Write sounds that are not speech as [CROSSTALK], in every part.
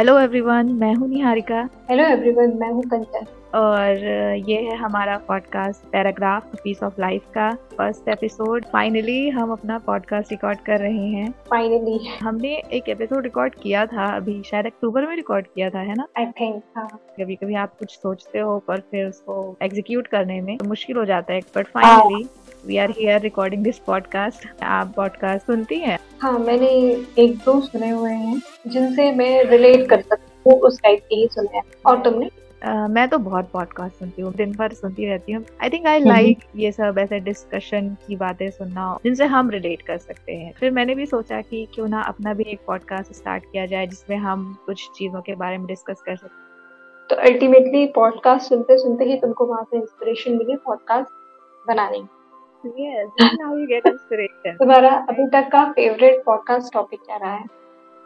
Hello everyone मैं हूँ Niharika. Hello everyone मैं हूँ कंचन। और ये है हमारा podcast paragraph piece of life का फ़र्स्ट एपिसोड फाइनली हम अपना पॉडकास्ट रिकॉर्ड कर रहे हैं। फाइनली हमने एक एपिसोड रिकॉर्ड किया था अभी शायद अक्टूबर में रिकॉर्ड किया था है ना? आई थिंक हाँ। कभी कभी आप कुछ सोचते हो पर फिर उसको एग्जीक्यूट करने में तो मुश्किल हो जाता है but finally we are here recording this podcast आप पॉडकास्ट सुनती हैं? हाँ मैंने एक दो सुने हुए हैं जिनसे मैं रिलेट कर सकती हूँ उस टाइप के ही सुने हैं। और तुमने? Uh, मैं तो बहुत पॉडकास्ट सुनती हूँ दिन भर सुनती रहती हूँ। आई थिंक आई लाइक ये सब ऐसे डिस्कशन की बातें सुनना जिनसे हम रिलेट कर सकते हैं। फिर मैंने भी सोचा कि क्यों ना अपना भी एक पॉडकास्ट स्टार्ट किया जाए जिसमें हम कुछ चीज़ों के बारे में डिस्कस कर सकते तो अल्टीमेटली पॉडकास्ट सुनते सुनते ही तुमको वहाँ से इंस्पिरेशन मिली पॉडकास्ट बनाने तुम्हारा अभी तक का क्या रहा है?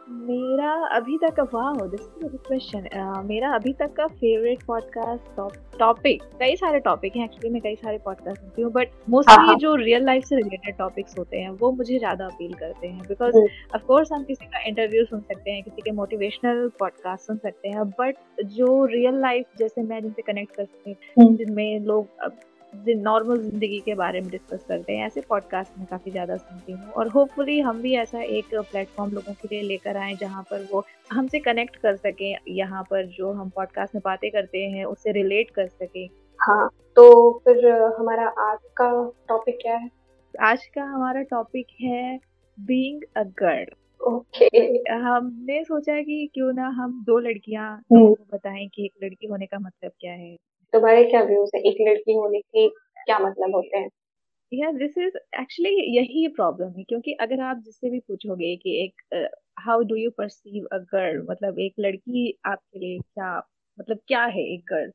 मेरा अभी तक का दिस इज़ गुड क्वेश्चन मेरा अभी तक का फेवरेट पॉडकास्ट टॉपिक कई सारे टॉपिक हैं एक्चुअली मैं कई सारे पॉडकास्ट सुनती हूँ बट मोस्टली जो रियल लाइफ से रिलेटेड टॉपिक्स होते हैं वो मुझे ज़्यादा अपील करते हैं बिकॉज़ ऑफ़ कोर्स हम किसी का इंटरव्यू सुन सकते हैं किसी के मोटिवेशनल पॉडकास्ट सुन सकते हैं बट जो रियल लाइफ जैसे मैं जिनसे कनेक्ट कर सकती हूँ जिनमें लोग नॉर्मल ज़िंदगी के बारे में डिस्कस करते हैं। ऐसे पॉडकास्ट में काफ़ी ज़्यादा सुनती हूँ और होपफुली हम भी ऐसा एक प्लेटफॉर्म लोगों के लिए लेकर आए जहाँ पर वो हमसे कनेक्ट कर सकें यहाँ पर जो हम पॉडकास्ट में बातें करते हैं उससे रिलेट कर सकें। हाँ तो फिर हमारा आज का टॉपिक क्या है? आज का हमारा टॉपिक है बीइंग अ गर्ल ओके हमने सोचा कि क्यों ना हम दो लड़कियाँ बताएँ कि एक लड़की होने का मतलब क्या है। तुम्हारे क्या व्यूज़ है? एक लड़की होने के क्या मतलब होते हैं? या दिस इज़ एक्चुअली यही प्रॉब्लम है क्योंकि अगर आप जिससे भी पूछोगे कि एक how do you perceive a girl मतलब एक लड़की आपके लिए क्या मतलब क्या है एक गर्ल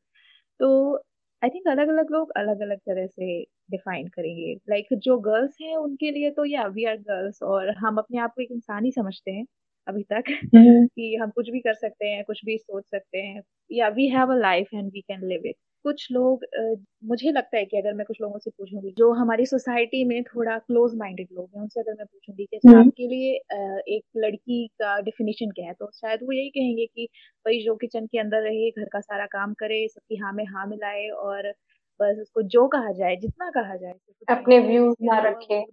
तो आई थिंक अलग अलग लोग अलग अलग तरह से डिफाइन करेंगे। लाइक like, जो गर्ल्स हैं उनके लिए तो या वी आर गर्ल्स और हम अपने आप को एक इंसान ही समझते हैं अभी तक हम्म। कि हम कुछ भी कर सकते हैं कुछ भी सोच सकते हैं। Yeah we have a life and we can live it कुछ लोग मुझे लगता है कि अगर मैं कुछ लोगों से पूछूँगी जो हमारी सोसाइटी में थोड़ा क्लोज माइंडेड लोग हैं उनसे अगर मैं पूछूँगी कि अच्छा, आपके लिए एक लड़की का डिफिनेशन क्या है तो शायद वो यही कहेंगे कि भाई जो किचन के अंदर रहे घर का सारा काम करे सबकी हाँ में हाँ मिलाए और बस उसको जो कहा जाए जितना कहा जाए अपने व्यूज़ ना रखे।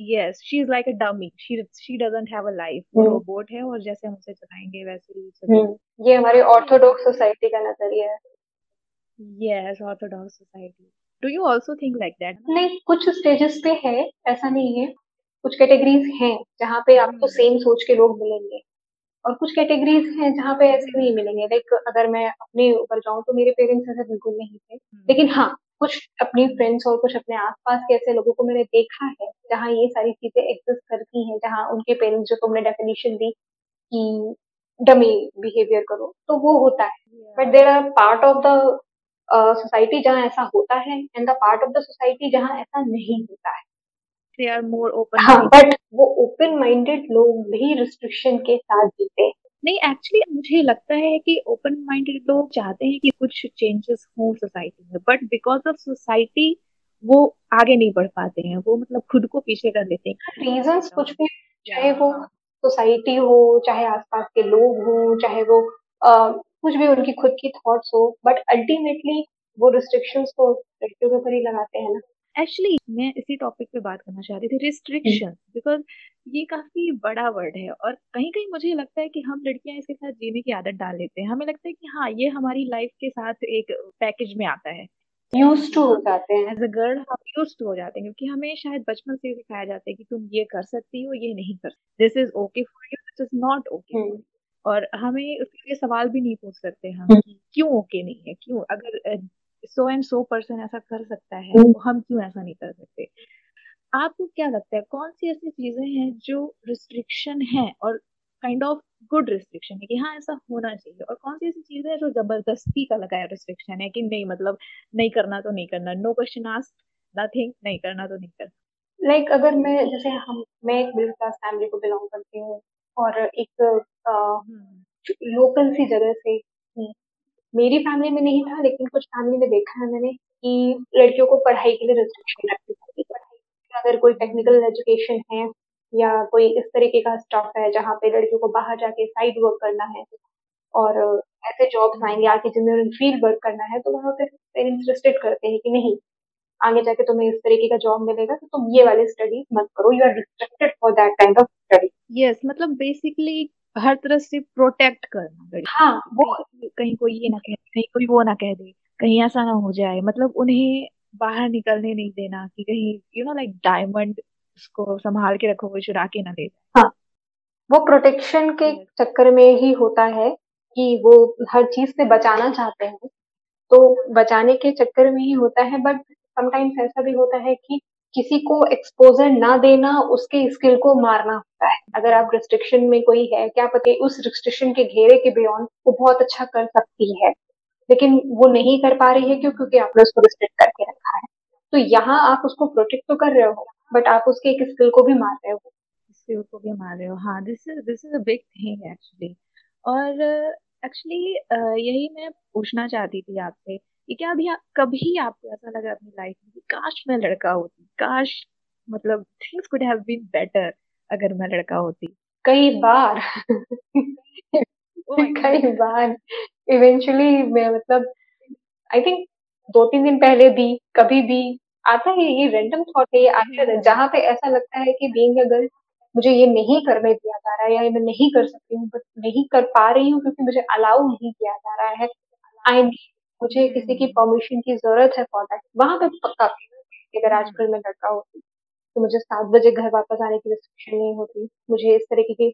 Yes she is like a dummy she she doesn't have a life वो रोबोट है और जैसे हम उसे चलाएँगे वैसे ही ये हमारी ऑर्थोडॉक्स सोसाइटी का नज़रिया है। Yes orthodox society. Do you also think like that? नहीं कुछ स्टेजेस पे है ऐसा नहीं है। कुछ कैटेगरीज हैं जहाँ पे आपको सेम हम्म। सोच के लोग मिलेंगे। और कुछ कैटेगरीज हैं जहाँ पे ऐसे नहीं मिलेंगे। लाइक अगर मैं अपने ऊपर जाऊँ तो मेरे पेरेंट्स ऐसे बिल्कुल नहीं थे। हम्म। लेकिन हाँ कुछ अपनी फ्रेंड्स और कुछ अपने आसपास के ऐसे लोगों को मैंने देखा है जहाँ ये सारी चीज़ें एग्जिस्ट करती हैं जहाँ उनके पेरेंट्स जो तुमने डेफिनेशन दी कि डमी बिहेवियर करो तो वो होता है। But there are part of the society जहाँ ऐसा होता है and the part of the society जहाँ ऐसा नहीं होता है। दे आर मोर ओपन हाँ बट वो ओपन माइंडेड लोग भी रिस्ट्रिक्शन के साथ जीते हैं। नहीं एक्चुअली मुझे लगता है कि ओपन माइंडेड लोग चाहते हैं कि कुछ चेंजेस हो सोसाइटी में बट बिकॉज़ ऑफ़ सोसाइटी वो आगे नहीं बढ़ पाते हैं वो मतलब खुद को पीछे कर लेते हैं। रीजन कुछ भी चाहे वो सोसाइटी हो चाहे आसपास के लोग हो चाहे वो कुछ भी उनकी खुद की थॉट्स हो बट अल्टीमेटली वो रिस्ट्रिक्शंस तो लड़कियों के ऊपर ही लगाते हैं ना। एक्चुअली मैं इसी टॉपिक पे बात करना चाह रही थी रिस्ट्रिक्शन बिकॉज़ ये काफ़ी बड़ा वर्ड है और कहीं कहीं मुझे लगता है कि हम लड़कियाँ इसके साथ जीने की आदत डाल लेते हैं। हमें लगता है कि हाँ ये हमारी लाइफ के साथ एक पैकेज में आता है। यूज़ टू हो जाते हैं। एज अ गर्ल हम यूज़ टू हो जाते हैं क्योंकि हमें शायद बचपन से सिखाया जाता है कि तुम ये कर सकती हो ये नहीं कर सकती। This is okay for you this is not okay और हमें उसके लिए सवाल भी नहीं पूछ सकते हम हम्म। कि क्यों ओके नहीं है क्यों अगर सो एंड सो पर्सन ऐसा कर सकता है हम्म। तो हम क्यों ऐसा नहीं कर सकते आपको क्या लगता है कौन सी ऐसी चीज़ें हैं जो रिस्ट्रिक्शन है और काइंड ऑफ़ गुड रिस्ट्रिक्शन है कि हाँ ऐसा होना चाहिए और कौन सी ऐसी चीज़ें हैं जो ज़बरदस्ती का लगाया रिस्ट्रिक्शन है कि नहीं मतलब नहीं करना तो नहीं करना नो क्वेश्चन आस्क नथिंग नहीं करना तो नहीं करना लाइक like, अगर मैं जैसे हम मैं एक मिडिल क्लास फैमिली को बिलोंग करती हूँ और एक लोकल सी जगह से मेरी फैमिली में नहीं था लेकिन कुछ फैमिली में देखा है मैंने कि लड़कियों को पढ़ाई के लिए रिस्ट्रिक्शन रखी जाती है। अगर कोई टेक्निकल एजुकेशन है या कोई इस तरीके का स्टॉक है जहाँ पे लड़कियों को बाहर जाके साइड वर्क करना है और ऐसे जॉब्स आएँगे आगे जिनमें उन्हें फ़ील्ड वर्क करना है तो वहाँ फिर पेरेंट्स रिस्ट्रिक्ट करते हैं कि नहीं आगे जाके तुम्हें इस तरीके का जॉब मिलेगा तो तुम ये वाले स्टडी मत करो। You are restricted for that kind of study yes मतलब बेसिकली हर तरह से प्रोटेक्ट करना हाँ वो कहीं, कोई ये ना कहे कहीं कोई वो ना कह दे कहीं ऐसा ना हो जाए मतलब उन्हें बाहर निकलने नहीं देना कि कहीं यू नो लाइक डायमंड उसको संभाल के रखो वो चुरा के ना ले हाँ वो प्रोटेक्शन के चक्कर में ही होता है कि वो हर चीज़ से बचाना चाहते हैं तो बचाने के चक्कर में ही होता है बट समटाइम्स ऐसा भी होता है कि किसी को एक्सपोजर ना देना उसके स्किल को मारना होता है। अगर आप रिस्ट्रिक्शन में कोई है क्या पता उस रिस्ट्रिक्शन के घेरे के बियॉन्ड वो बहुत अच्छा कर सकती है। लेकिन वो नहीं कर पा रही है क्यों? क्योंकि आपने उसको रिस्ट्रिक्ट करके रखा है। तो यहाँ आप उसको प्रोटेक्ट तो कर रहे हो बट आप उसके एक स्किल को भी मार रहे हो। स्किल को भी मार रहे हो। हाँ this is this is a big thing actually और एक्चुअली uh, यही मैं पूछना चाहती थी आपसे कि क्या अभी आप, कभी आपको ऐसा लगा अपनी लाइफ में काश मैं लड़का होती काश मतलब things could have been better अगर मैं लड़का होती। कई [LAUGHS] बार। [LAUGHS] Oh कई बार। इवेंचुअली मैं मतलब आई थिंक दो तीन दिन पहले भी कभी भी आता है ये रैंडम थॉट है ये आते रहता जहाँ पे ऐसा लगता है कि बीइंग अ गर्ल मुझे ये नहीं करने दिया जा रहा है या मैं नहीं कर सकती हूँ बट नहीं कर पा रही हूँ क्योंकि मुझे अलाउ नहीं किया जा रहा है। आई मुझे किसी की परमिशन की ज़रूरत है फॉर दैट वहाँ पे पक्का अगर आजकल मैं लड़का होती तो मुझे सात बजे घर वापस आने की रिस्ट्रिक्शन नहीं होती। मुझे इस तरीके की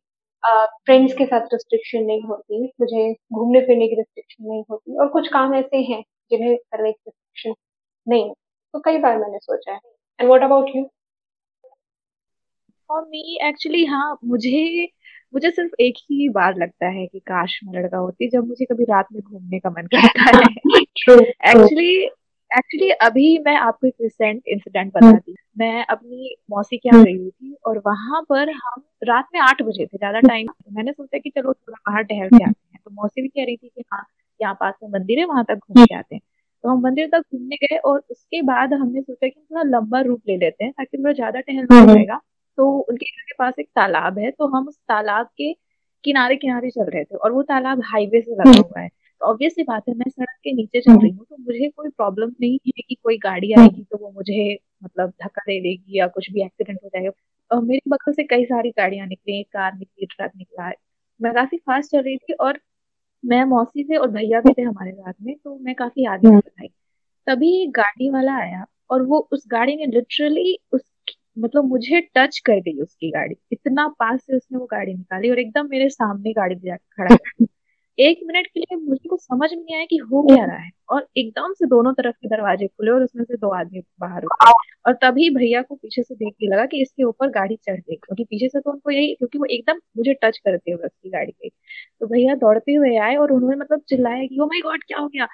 फ्रेंड्स के साथ रिस्ट्रिक्शन नहीं होती। मुझे घूमने फिरने की रिस्ट्रिक्शन नहीं होती। और कुछ काम ऐसे हैं जिन्हें करने की रिस्ट्रिक्शन नहीं तो कई बार मैंने सोचा है। And what about you for me actually हाँ मुझे मुझे सिर्फ़ एक ही बार लगता है कि काश मैं लड़का होती जब मुझे कभी रात में घूमने का मन करता है। [LAUGHS] एक्चुअली एक्चुअली अभी मैं आपको एक रिसेंट इंसिडेंट बताती मैं अपनी मौसी के यहाँ गई हुई थी और वहाँ पर हम रात में आठ बजे थे ज़्यादा टाइम तो मैंने सोचा कि चलो थोड़ा बाहर टहल के आते हैं। तो मौसी भी कह रही थी कि हाँ यहाँ पास में मंदिर है वहाँ तक घूम के आते हैं। तो हम मंदिर तक घूमने गए और उसके बाद हमने सोचा कि थोड़ा लंबा रूट ले लेते हैं ताकि थोड़ा ज़्यादा टहलना हो जाएगा तो उनके घर के पास एक तालाब है तो हम उस तालाब के किनारे किनारे चल रहे थे और वो तालाब हाईवे से लगा हुआ है। तो ऑब्वियस सी बात है मैं सड़क के नीचे चल रही हूँ तो मुझे कोई प्रॉब्लम नहीं है कि कोई गाड़ी आएगी तो वो मुझे मतलब धक्का दे देगी या कुछ भी एक्सीडेंट हो जाएगा। और मेरे बगल से कई सारी गाड़ियाँ निकली कार निकली ट्रक निकला मैं काफ़ी फास्ट चल रही थी और मैं मौसी से और भैया भी थे हमारे साथ में तो मैं काफ़ी आगे आई तभी गाड़ी वाला आया और वो उस गाड़ी ने लिटरली उस मतलब मुझे टच कर गई उसकी गाड़ी। इतना पास से उसने वो गाड़ी निकाली और एकदम मेरे सामने गाड़ी जाकर खड़ा [LAUGHS] एक मिनट के लिए मुझे को समझ नहीं आया कि हो क्या रहा है। और एकदम से दोनों तरफ़ के दरवाजे खुले और उसमें से दो आदमी बाहर उतरे। और तभी भैया को पीछे से देख के लगा कि इसके ऊपर गाड़ी चढ़ गई क्योंकि पीछे से तो उनको यही क्योंकि वो एकदम मुझे टच करते हुए उसकी गाड़ी पे। तो भैया दौड़ते हुए आए और उन्होंने मतलब चिल्लाया कि ओ माय गॉड क्या हो गया?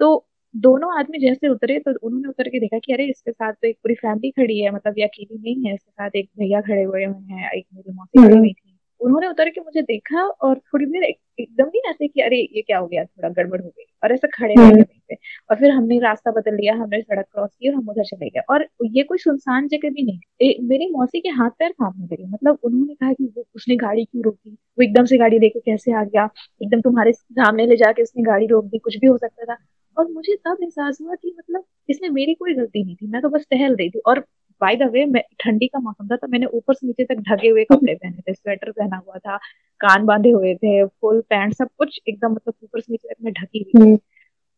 तो दोनों आदमी जैसे उतरे तो उन्होंने उतर के देखा कि अरे इसके साथ तो एक पूरी फैमिली खड़ी है मतलब ये अकेली नहीं है इसके साथ एक भैया खड़े हुए हुए हैं एक मेरी मौसी खड़ी हुई थी। उन्होंने उतर के मुझे देखा और थोड़ी देर एकदम नहीं ऐसे कि अरे ये क्या हो गया थोड़ा गड़बड़ हो गई और ऐसे खड़े रह गए पे। और फिर हमने रास्ता बदल लिया हमने सड़क क्रॉस की और हम उधर चले गए। और ये कोई सुनसान जगह भी नहीं। ए, मेरी मौसी के हाथ पैर कांपने लगे मतलब उन्होंने कहा कि वो उसने गाड़ी क्यों रोकी? वो एकदम से गाड़ी लेके कैसे आ गया? एकदम तुम्हारे सामने ले जाके उसने गाड़ी रोक दी कुछ भी हो सकता था। और मुझे तब एहसास हुआ कि मतलब इसमें मेरी कोई गलती नहीं थी मैं तो बस टहल रही थी। और बाय द वे ठंडी का मौसम था तो मैंने ऊपर से नीचे तक ढके हुए कपड़े पहने थे स्वेटर पहना हुआ था कान बांधे हुए थे फुल पैंट सब कुछ एकदम मतलब ऊपर से नीचे तक मैं ढकी हुई थी। हम्म।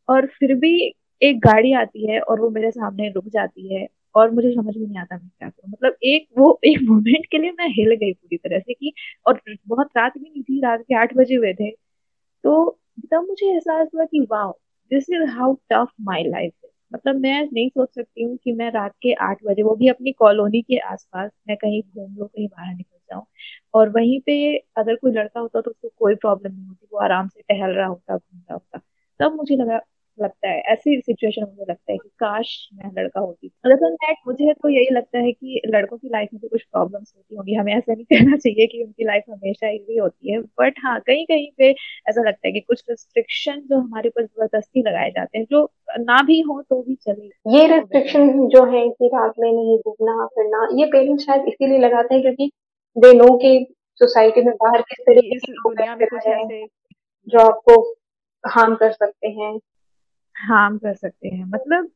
और फिर भी एक गाड़ी आती है और वो मेरे सामने रुक जाती है और मुझे समझ में नहीं आता मैं क्या करूँ। मतलब एक वो एक मोमेंट के लिए मैं हिल गई पूरी तरह से कि और बहुत रात भी नहीं थी रात के आठ बजे हुए थे। तो तब मुझे एहसास हुआ कि वाह this is how tough my life मतलब मैं नहीं सोच सकती हूँ कि मैं रात के आठ बजे, वो भी अपनी कॉलोनी के आसपास, मैं कहीं घूम लो, कहीं बाहर निकल जाऊँ। और वहीं पे अगर कोई लड़का होता तो उसको कोई प्रॉब्लम नहीं होती, वो आराम से टहल रहा होता घूम रहा होता। तब मुझे लगा लगता है ऐसी सिचुएशन मुझे लगता है कि काश मैं लड़का होती। लेकिन दैट मुझे तो यही लगता है कि लड़कों की लाइफ में भी कुछ प्रॉब्लम्स होती होंगी। हमें ऐसा नहीं कहना चाहिए कि उनकी लाइफ हमेशा इजी होती है बट हाँ कहीं कहीं पे ऐसा लगता है कि कुछ रिस्ट्रिक्शन जो हमारे ऊपर ज़बरदस्ती लगाए जाते हैं जो ना भी हो तो भी चले। ये रिस्ट्रिक्शन जो है कि रात में नहीं घूमना फिरना ये पेरेंट्स शायद इसीलिए लगाते हैं क्योंकि दे नो के सोसाइटी में बाहर किस तरीके से जो आपको हार्म कर सकते हैं। हार्म कर सकते हैं। मतलब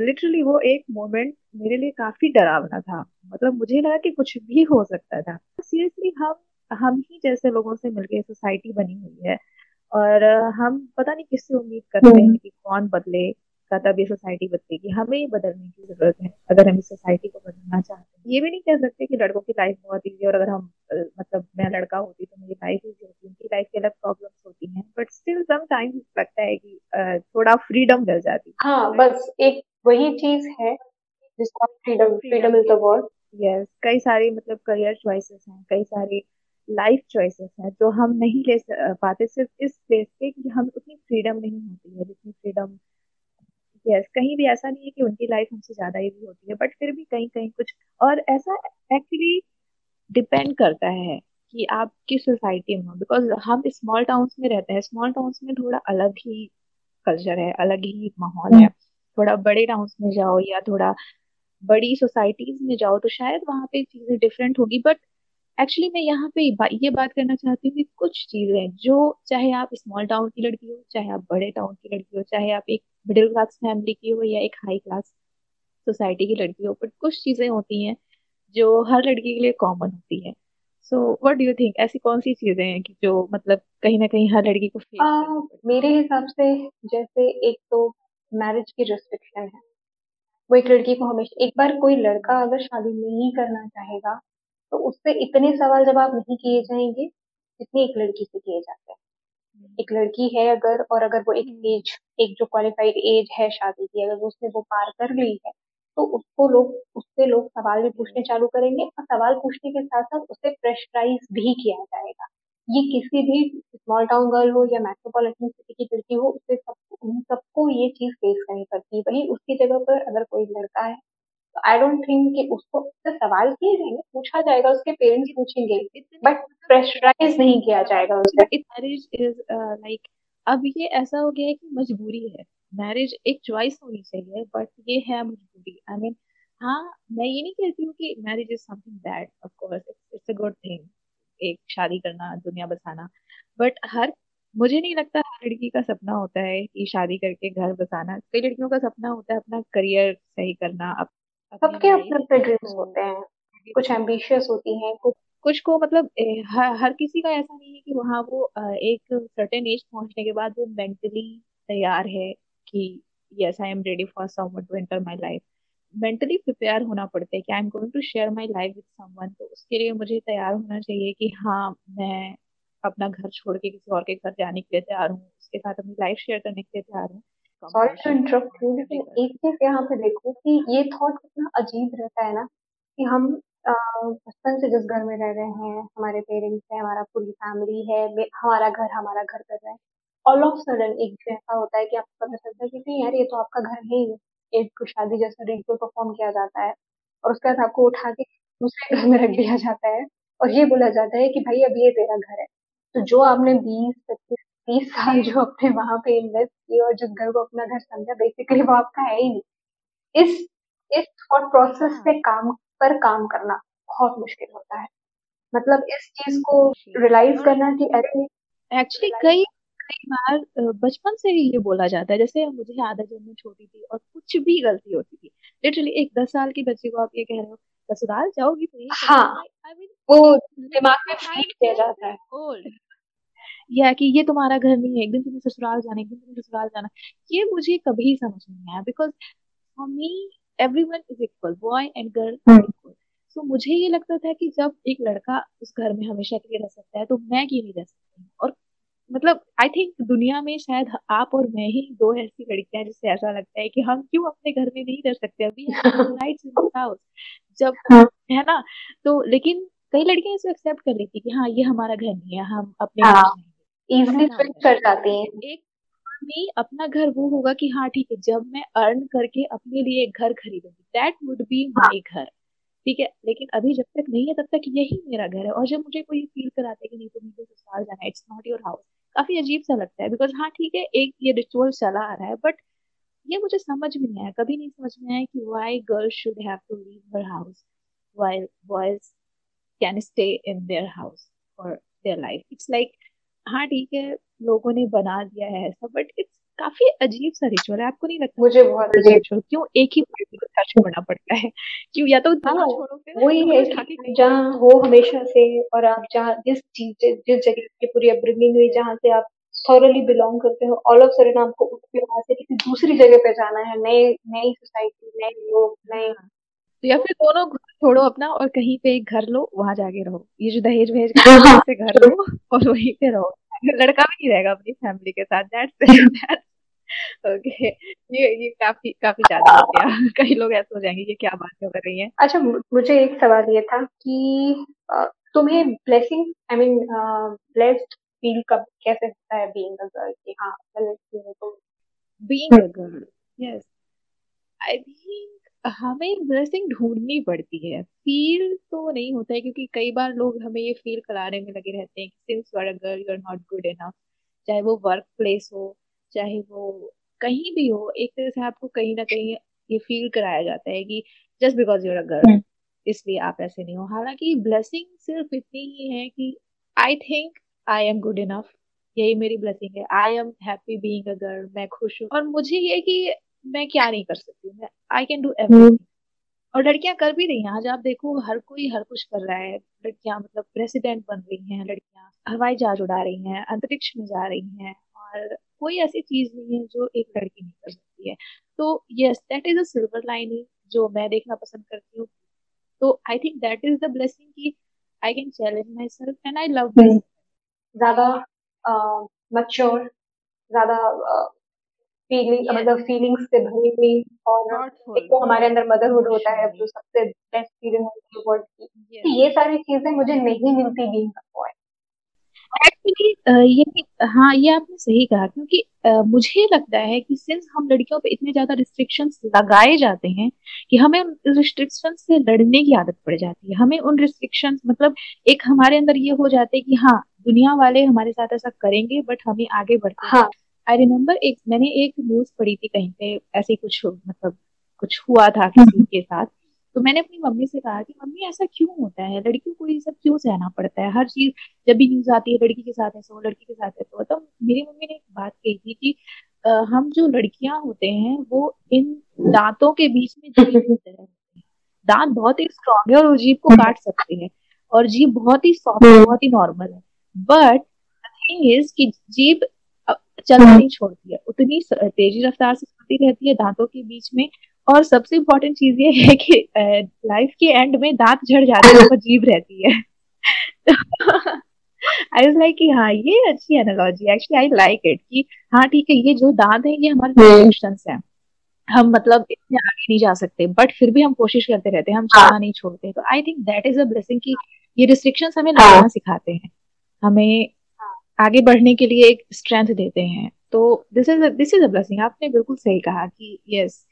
लिटरली uh, वो एक मोमेंट मेरे लिए काफ़ी डरावना था। मतलब मुझे लगा कि कुछ भी हो सकता था। सीरियसली हम हम ही जैसे लोगों से मिलकर सोसाइटी बनी हुई है। और हम पता नहीं किससे उम्मीद करते हैं कि कौन बदले। का तब ये सोसाइटी बदलेगी हमें ही बदलने की ज़रूरत है अगर हम इस सोसाइटी को बदलना चाहते हैं। ये भी नहीं कह सकते कि लड़कों की लाइफ बहुत ईजी है और अगर हम मतलब मैं लड़का होती तो मेरी लाइफ ईजी होती उनकी लाइफ की अलग प्रॉब्लम्स होती हैं बट स्टिल समटाइम्स लगता है कि थोड़ा फ्रीडम मिल जाती है। हाँ बस एक वही चीज़ है जिसको freedom freedom is the word yes कई सारी मतलब करियर चॉइसेस हैं कई सारी लाइफ चॉइसेस हैं जो हम नहीं ले पाते सिर्फ़ इस प्लेस पे कि हम उतनी फ्रीडम नहीं होती है जितनी फ्रीडम यस कहीं भी ऐसा नहीं है कि उनकी लाइफ हमसे ज़्यादा ही होती है बट फिर भी कहीं कहीं कुछ, और ऐसा एक्चुअली डिपेंड करता है कि आप किस सोसाइटी में हो बिकॉज़ हम स्मॉल टाउन्स में रहते हैं स्मॉल टाउन्स में थोड़ा अलग ही कल्चर है, अलग ही माहौल है। थोड़ा बड़े टाउन्स में जाओ या थोड़ा बड़ी सोसाइटीज में जाओ तो शायद वहाँ पे चीज़ें डिफरेंट होगी बट एक्चुअली मैं यहाँ पे ये बात करना चाहती हूँ कि कुछ चीज़ें जो चाहे आप स्मॉल टाउन की लड़की हो, चाहे आप बड़े टाउन की लड़की हो, चाहे आप एक मिडिल क्लास फैमिली की हो या एक हाई क्लास सोसाइटी की लड़की हो बट कुछ चीज़ें होती हैं जो हर लड़की के लिए कॉमन होती है। So what do you think ऐसी कौन सी चीज़ें हैं कि जो मतलब कहीं ना कहीं हर लड़की को फेस मेरे हिसाब से जैसे एक तो मैरिज की रिस्ट्रिक्शन है। वो एक लड़की को हमेशा एक बार कोई लड़का अगर शादी नहीं करना चाहेगा तो उससे इतने सवाल जवाब नहीं किए जाएँगे जितने एक लड़की से किए जाते हैं। एक लड़की है अगर और अगर वो एक एज हम्म। एक जो क्वालिफाइड एज है शादी की अगर उसने वो पार कर ली है तो उसको लोग उससे लोग सवाल भी पूछने चालू करेंगे और सवाल पूछने के साथ साथ उसे प्रेशराइज भी किया जाएगा। ये किसी भी स्मॉल टाउन गर्ल हो या मेट्रोपॉलिटन सिटी की लड़की हो उससे सब उन सबको ये चीज़ फेस करनी पड़ती है। वही उसकी जगह पर अगर कोई लड़का है तो आई डोंट थिंक कि उसको उससे सवाल किए जाएँगे पूछा जाएगा उसके पेरेंट्स पूछेंगे बट प्रेशराइज नहीं किया जाएगा उसे। मैरिज इज़ लाइक अब ये ऐसा हो गया है कि मजबूरी है। मैरिज एक चॉइस होनी चाहिए बट ये है मजबूरी। आई मीन हाँ मैं ये नहीं कहती हूँ कि marriage is something bad of course it's a good thing एक शादी करना दुनिया बसाना। बट हर मुझे नहीं लगता हर लड़की का सपना होता है कि शादी करके घर बसाना। कई लड़कियों का सपना होता है अपना करियर सही करना सबके अपने अपने ड्रीम्स होते हैं। कुछ एम्बिशियस होती हैं कुछ कुछ को मतलब हर, हर किसी का ऐसा नहीं है कि वहाँ वो एक सर्टेन एज पहुँचने के बाद वो मेंटली तैयार है कि yes I am ready for someone to enter my life mentally prepare होना पड़ता है कि I am going to share my life with someone तो उसके लिए मुझे तैयार होना चाहिए कि हाँ मैं अपना घर छोड़ के किसी और के घर जाने के लिए तैयार हूँ उसके साथ अपनी लाइफ शेयर करने के लिए तैयार हूँ। सॉरी टू इंटरप्ट यू लेकिन एक चीज़ यहाँ पे देखो कि ये थॉट कितना अजीब रहता है ना कि हम बचपन से जिस घर में रह रहे हैं हमारे पेरेंट्स हैं हमारा पूरी फैमिली है हमारा घर हमारा घर कर रहा है ऑल ऑफ़ सडन एक दिन ऐसा होता है कि आपको पता चलता है कि नहीं यार ये तो आपका घर है ही एक शादी जैसा रिचुअल परफॉर्म किया जाता है और उसके बाद आपको उठा के दूसरे घर में रख दिया जाता है और ये बोला जाता है कि भाई अब ये तेरा घर है। तो जो आपने बीस पच्चीस तीस साल जो अपने वहाँ पे इन्वेस्ट किए और जिस घर को अपना घर समझा बेसिकली वो आपका है ही नहीं। इस इस थॉट प्रोसेस से। काम पर काम करना बहुत मुश्किल होता है। मतलब इस चीज़ को रियलाइज़ करना कि अरे एक्चुअली कई कई बार बचपन से ही ये बोला जाता है। जैसे मुझे आदत जब मैं छोटी थी और कुछ भी गलती होती थी। लिटरली एक दस साल की बच्ची को आप ये कह रहे हो ससुराल जाओगी तो हाँ। वो दिमाग में फ़ीड किया जाता है। ओल्ड या कि ये तुम्हारा घर नहीं है। एक दिन तुम्हें ससुराल जाना एक दिन तुम्हें ससुराल जाना। ये मुझे कभी समझ नहीं आया because for me everyone is equal boy and girl equal so मुझे ये लगता था कि जब एक लड़का उस घर में हमेशा के लिए रह सकता है तो मैं क्यों नहीं रह सकती? और मतलब आई थिंक दुनिया में शायद आप और मैं ही दो ऐसी लड़कियाँ जिससे ऐसा लगता है कि हम क्यों अपने घर में नहीं रह सकते? अभी हाउस जब हाँ। है ना तो लेकिन कई लड़कियाँ इसे एक्सेप्ट कर लेती कि हाँ ये हमारा घर नहीं है हम अपने हाँ. इजिली स्विच कर जाते हैं। एक नहीं अपना घर वो होगा कि हाँ ठीक है जब मैं अर्न करके अपने लिए एक घर खरीदूँगी that would be my ghar ठीक है? लेकिन अभी जब तक नहीं है तब तक यही मेरा घर है। और जब मुझे कोई फील कराते है कि नहीं तो मुझे ससुराल जाना है इट्स नॉट योर हाउस काफ़ी अजीब सा लगता है बिकॉज़ हाँ ठीक है एक ये रिचुअल चला आ रहा है बट ये मुझे समझ में नहीं आया। कभी नहीं समझ में आया कि why girls should have to leave her house while boys can stay in their house for their life it's like हाँ ठीक है लोगों ने बना दिया है ऐसा बट इट्स काफ़ी अजीब सा रिचुअल है। आपको नहीं लगता मुझे बहुत अजीब रिचुअल क्यों एक ही पार्टी को सच छोड़ना पड़ता है? क्यों या तो हाँ वही है जहाँ हो हमेशा से और आप जहाँ जिस चीज़ जिस जगह की पूरी अपब्रिंगिंग हुई जहाँ से आप थॉरली बिलोंग करते हो ऑल ऑफ़ सडन आपको उठ के वहाँ से किसी दूसरी जगह पे जाना है नए नई सोसाइटी नए लोग नए हाँ। तो या फिर दोनों घर छोड़ो अपना और कहीं पे एक घर लो वहाँ जाके रहो। ये जो दहेज वहेज का हाँ हाँ। घर लो और वहीं पे रहो। लड़का भी नहीं रहेगा अपनी फैमिली के साथ दैट्स ओके ये ये काफ़ी काफ़ी ज़्यादा हो गया। कई लोग ऐसे हो जाएँगे ये क्या बात कर रही है। अच्छा मुझे एक सवाल ये था कि तुम्हें blessing I mean blessed feel कब कैसे होता है बीइंग अ गर्ल कि हाँ तो? Being a girl yes I think हमें ब्लेसिंग ढूंढनी पड़ती है। फील तो नहीं होता है क्योंकि कई बार लोग हमें ये फील कराने में लगे रहते हैं कि since you are a girl you are not good enough चाहे वो वर्क प्लेस हो चाहे वो कहीं भी हो एक तरह से आपको कहीं ना कहीं ये फील कराया जाता है कि just because you're a girl इसलिए आप ऐसे नहीं हो। हालाँकि ब्लेसिंग सिर्फ़ इतनी ही है कि I think I am good enough यही मेरी ब्लेसिंग है। I am happy being a girl मैं खुश हूँ। और मुझे ये कि मैं क्या नहीं कर सकती? मैं आई कैन डू एवरीथिंग और लड़कियाँ कर भी रही हैं। आज आप देखो हर कोई हर कुछ कर रहा है। लड़कियाँ मतलब प्रेसिडेंट बन रही हैं लड़कियाँ हवाई जहाज़ उड़ा रही हैं अंतरिक्ष में जा रही हैं और कोई ऐसी चीज़ नहीं है जो एक लड़की नहीं कर सकती है। तो yes that is a silver lining जो मैं देखना पसंद करती हूँ। तो I think that is the blessing कि I can challenge myself and I love ज़्यादा मच्योर ज़्यादा फीलिंग मतलब फीलिंग्स से भरी हुई और एक तो हमारे अंदर मदरहुड होता है जो सबसे बेस्ट फीलिंग होती है वर्ल्ड की। तो ये सारी चीज़ें मुझे नहीं मिलती बीइंग अ बॉय एक्चुअली ये हाँ ये आपने सही कहा क्योंकि मुझे लगता है कि सिंस हम लड़कियों पे इतने ज़्यादा रिस्ट्रिक्शंस लगाए जाते हैं कि हमें उन रिस्ट्रिक्शंस से लड़ने की आदत पड़ जाती है। हमें उन रिस्ट्रिक्शंस मतलब एक हमारे अंदर ये हो जाते हैं कि हाँ दुनिया वाले हमारे साथ ऐसा करेंगे बट हमें आगे बढ़ते हाँ। आई रिमेम्बर एक मैंने एक न्यूज़ पढ़ी थी कहीं पे ऐसे कुछ मतलब कुछ हुआ था किसी के साथ। तो मैंने अपनी मम्मी से कहा कि मम्मी ऐसा क्यों होता है? लड़कियों को ये सब क्यों सहना पड़ता है? हर चीज़ जब भी न्यूज़ आती है लड़की के साथ ऐसा हो लड़की के साथ ऐसा हो। तो मेरी मम्मी ने एक बात कही थी कि अ, हम जो लड़कियाँ होते हैं वो इन दांतों के बीच में दांत बहुत ही स्ट्रांग है और वो जीभ को काट सकते हैं और जीभ बहुत ही सॉफ्ट बहुत ही नॉर्मल है। बट थिंग इज़ कि जीभ चलना नहीं छोड़ती है। उतनी तेज़ी रफ्तार से चलती रहती है दांतों के बीच में और सबसे इम्पोर्टेंट चीज़ ये है कि लाइफ के एंड में दांत झड़ जाते हैं [LAUGHS] जीभ रहती है। आई वाज लाइक कि हाँ ये अच्छी analogy actually I like it कि हाँ ठीक है ये जो दांत है ये हमारे रिस्ट्रिक्शंस हैं। हम मतलब इतने आगे नहीं जा सकते बट फिर भी हम कोशिश करते रहते हैं हम चलना नहीं छोड़ते। तो I think that is a blessing कि ये रिस्ट्रिक्शंस हमें लगाना सिखाते हैं। हमें आगे बढ़ने के लिए एक स्ट्रेंथ देते हैं। तो this is this is a blessing आपने बिल्कुल सही कहा कि यस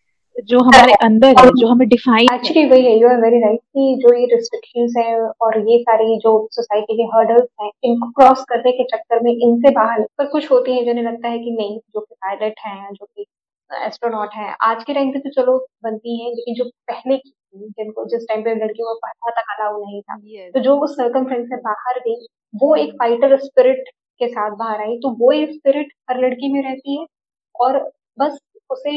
जो हमारे अंदर है जो हमें डिफाइन एक्चुअली वही है यू आर वेरी राइट कि जो ये रिस्ट्रिक्शंस हैं और ये सारी जो सोसाइटी के हर्डल्स हैं इनको क्रॉस करने के चक्कर में इनसे बाहर पर कुछ होती हैं जिन्हें लगता है कि नहीं जो कि पायलट हैं जो कि एस्ट्रोनॉट हैं। आज के टाइम पे तो चलो बनती हैं लेकिन जो पहले की थी जिनको जिस टाइम पे लड़कियों को पढ़ना तक अलाउ नहीं था यस तो जो उस सर्कमफ्रेंस से बाहर गई वो एक फाइटर स्पिरिट के साथ बाहर आई। तो वो एक स्पिरिट हर लड़की में रहती है और बस उसे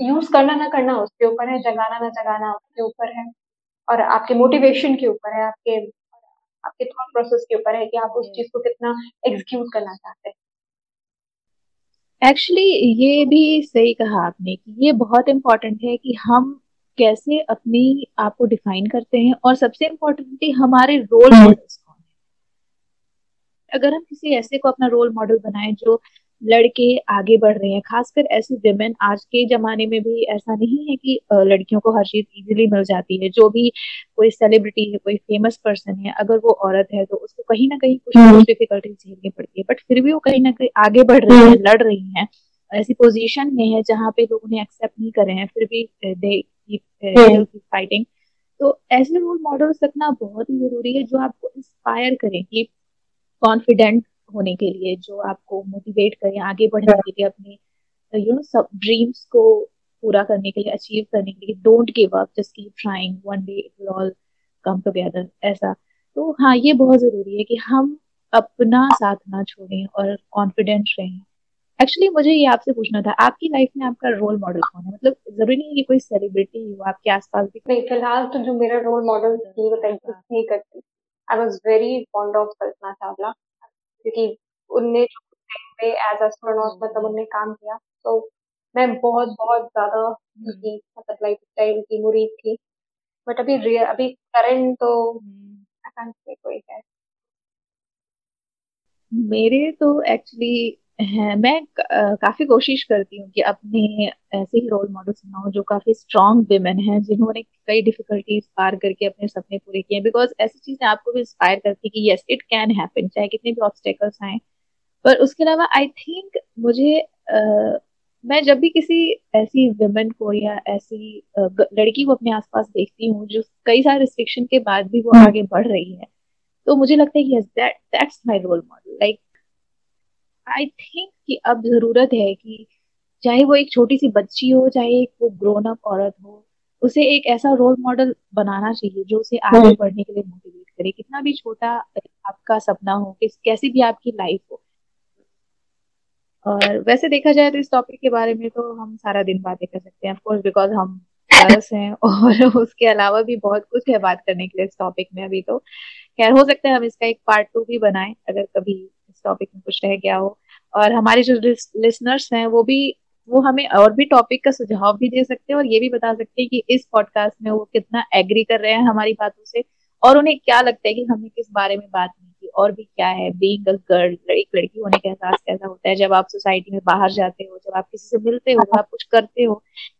यूज़ करना ना करना उसके ऊपर है जगाना ना जगाना उसके ऊपर है और आपके मोटिवेशन के ऊपर है आपके आपके थॉट प्रोसेस के ऊपर है कि आप उस चीज़ को कितना एग्जीक्यूट करना चाहते हैं। एक्चुअली ये भी सही कहा आपने कि ये बहुत इम्पोर्टेंट है कि हम कैसे अपनी आप को डिफाइन करते हैं और सबसे इम्पोर्टेंटली हमारे रोल मॉडल्स है अगर हम किसी ऐसे को अपना रोल मॉडल बनाएँ जो लड़के आगे बढ़ रहे हैं खासकर ऐसी विमेन आज के जमाने में भी ऐसा नहीं है कि लड़कियों को हर चीज़ इजीली मिल जाती है। जो भी कोई सेलिब्रिटी है कोई फ़ेमस पर्सन है अगर वो औरत है तो उसको कहीं ना कहीं कुछ ना कुछ डिफिकल्टी झेलनी पड़ती है। बट फिर भी वो कहीं ना कहीं आगे बढ़ रही है लड़ रही है ऐसी पोजीशन में है जहाँ पे लोग उन्हें एक्सेप्ट नहीं कर रहे हैं फिर भी दे कीप फाइटिंग तो ऐसे रोल मॉडल्स रखना बहुत ही ज़रूरी है जो आपको इंस्पायर करें कि कॉन्फिडेंट होने के लिए जो आपको मोटिवेट करें आगे बढ़ने के लिए अपने यू नो सब ड्रीम्स को पूरा करने के लिए अचीव करने के लिए don't give up just keep trying one day it will all come together ऐसा। तो हाँ ये बहुत ज़रूरी है कि हम अपना साथ ना छोड़ें और कॉन्फिडेंट रहें। एक्चुअली मुझे ये आपसे पूछना था आपकी लाइफ में आपका रोल मॉडल कौन है? मतलब ज़रूरी नहीं है कि कोई सेलिब्रिटी हो आपके आसपास भी नहीं फ़िलहाल तो जो मेरा रोल मॉडल एग्जिस्ट नहीं करती। I was very fond of Kalpana Chawla क्योंकि उनने जो टाइम पे एज एस्ट्रोनॉट मतलब उनने काम किया। तो मैं बहुत बहुत ज़्यादा उनकी मतलब लाइफ स्टाइल की मुरीद थी। बट अभी रियल अभी करंट तो से कोई है। मेरे तो एक्चुअली है। मैं काफ़ी कोशिश करती हूँ कि अपने ऐसे ही रोल मॉडल बनाऊँ जो काफ़ी स्ट्रॉन्ग वेमेन हैं जिन्होंने कई डिफिकल्टीज पार करके अपने सपने पूरे किए बिकॉज़ ऐसी चीज़ें आपको भी इंस्पायर करती है कि यस इट कैन हैपन चाहे कितने भी ऑब्स्टेकल्स आए। पर उसके अलावा आई थिंक मुझे uh, मैं जब भी किसी ऐसी वुमेन को या ऐसी लड़की को अपने आसपास देखती हूँ जो कई सारे रिस्ट्रिक्शन के बाद भी वो आगे बढ़ रही है तो मुझे लगता है कि yes that that's my role model like I think कि अब ज़रूरत है कि चाहे वो एक छोटी सी बच्ची हो चाहे एक वो ग्रोन अप औरत हो उसे एक ऐसा रोल मॉडल बनाना चाहिए जो उसे आगे हम्म। बढ़ने के लिए मोटिवेट करे। कितना भी छोटा आपका सपना हो किस कैसी भी आपकी लाइफ हो। और वैसे देखा जाए तो इस टॉपिक के बारे में तो हम सारा दिन बातें कर सकते हैं। ऑफकोर्स बिकॉज़ हम गर्ल्स हैं [LAUGHS] और उसके अलावा भी बहुत कुछ है बात करने के लिए इस टॉपिक में अभी तो। खैर हो सकता है हम इसका एक पार्ट टू भी बनाएँ अगर कभी टॉपिक में कुछ रह गया हो। और हमारे जो लिसनर्स हैं, वो भी, वो हमें और भी टॉपिक का सुझाव भी दे सकते हैं और ये भी बता सकते हैं कि इस पॉडकास्ट में वो कितना एग्री कर रहे हैं हमारी बातों से और उन्हें क्या लगता है कि हमें किस बारे में बात नहीं की और भी क्या है। बीइंग अ गर्ल एक लड़की होने का एहसास कैसा होता है जब आप सोसाइटी में बाहर जाते हो, जब आप किसी से मिलते हो जब आप कुछ करते हो,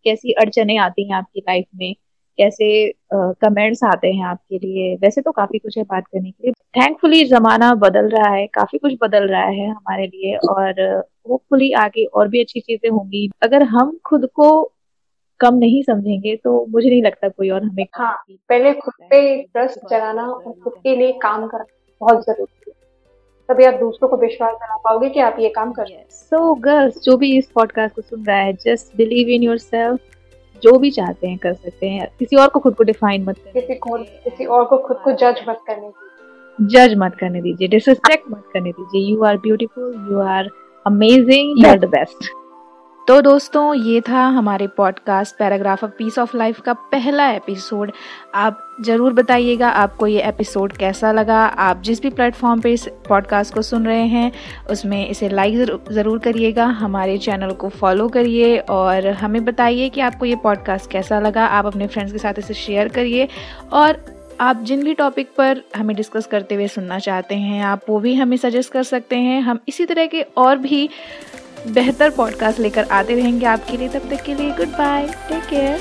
कैसी अड़चने आती हैं आपकी लाइफ में? कैसे कमेंट्स आते हैं आपके लिए? वैसे तो काफ़ी कुछ है बात करने के लिए। थैंकफुली जमाना बदल रहा है काफ़ी कुछ बदल रहा है हमारे लिए और होपफुली आगे और भी अच्छी चीज़ें होंगी। अगर हम खुद को कम नहीं समझेंगे तो मुझे नहीं लगता कोई और हमें हाँ पहले खुद पे ट्रस्ट चलाना और खुद के लिए काम करना बहुत ज़रूरी है। तभी आप दूसरों को विश्वास दिला पाओगे कि आप ये काम कर सो गर्ल्स जो भी इस पॉडकास्ट को सुन रहा है just believe in yourself जो भी चाहते हैं कर सकते हैं। किसी और को खुद को डिफाइन मत करें किसी को किसी और को खुद को जज मत करने दीजिए। जज मत करने दीजिए। डिसरिस्पेक्ट मत करने दीजिए। You are beautiful you are amazing you are the best तो दोस्तों, ये था हमारे podcast paragraph of piece of life का पहला एपिसोड आप ज़रूर बताइएगा आपको ये एपिसोड कैसा लगा। आप जिस भी प्लेटफॉर्म पे इस पॉडकास्ट को सुन रहे हैं, उसमें इसे लाइक ज़रूर करिएगा, हमारे चैनल को फॉलो करिए और हमें बताइए कि आपको ये पॉडकास्ट कैसा लगा। आप अपने फ्रेंड्स के साथ इसे शेयर करिए और आप जिन भी टॉपिक पर हमें डिस्कस करते हुए सुनना चाहते हैं, आप वो भी हमें सजेस्ट कर सकते हैं। हम इसी तरह के और भी बेहतर पॉडकास्ट लेकर आते रहेंगे आपके लिए। तब तक के लिए गुड बाय। Take care.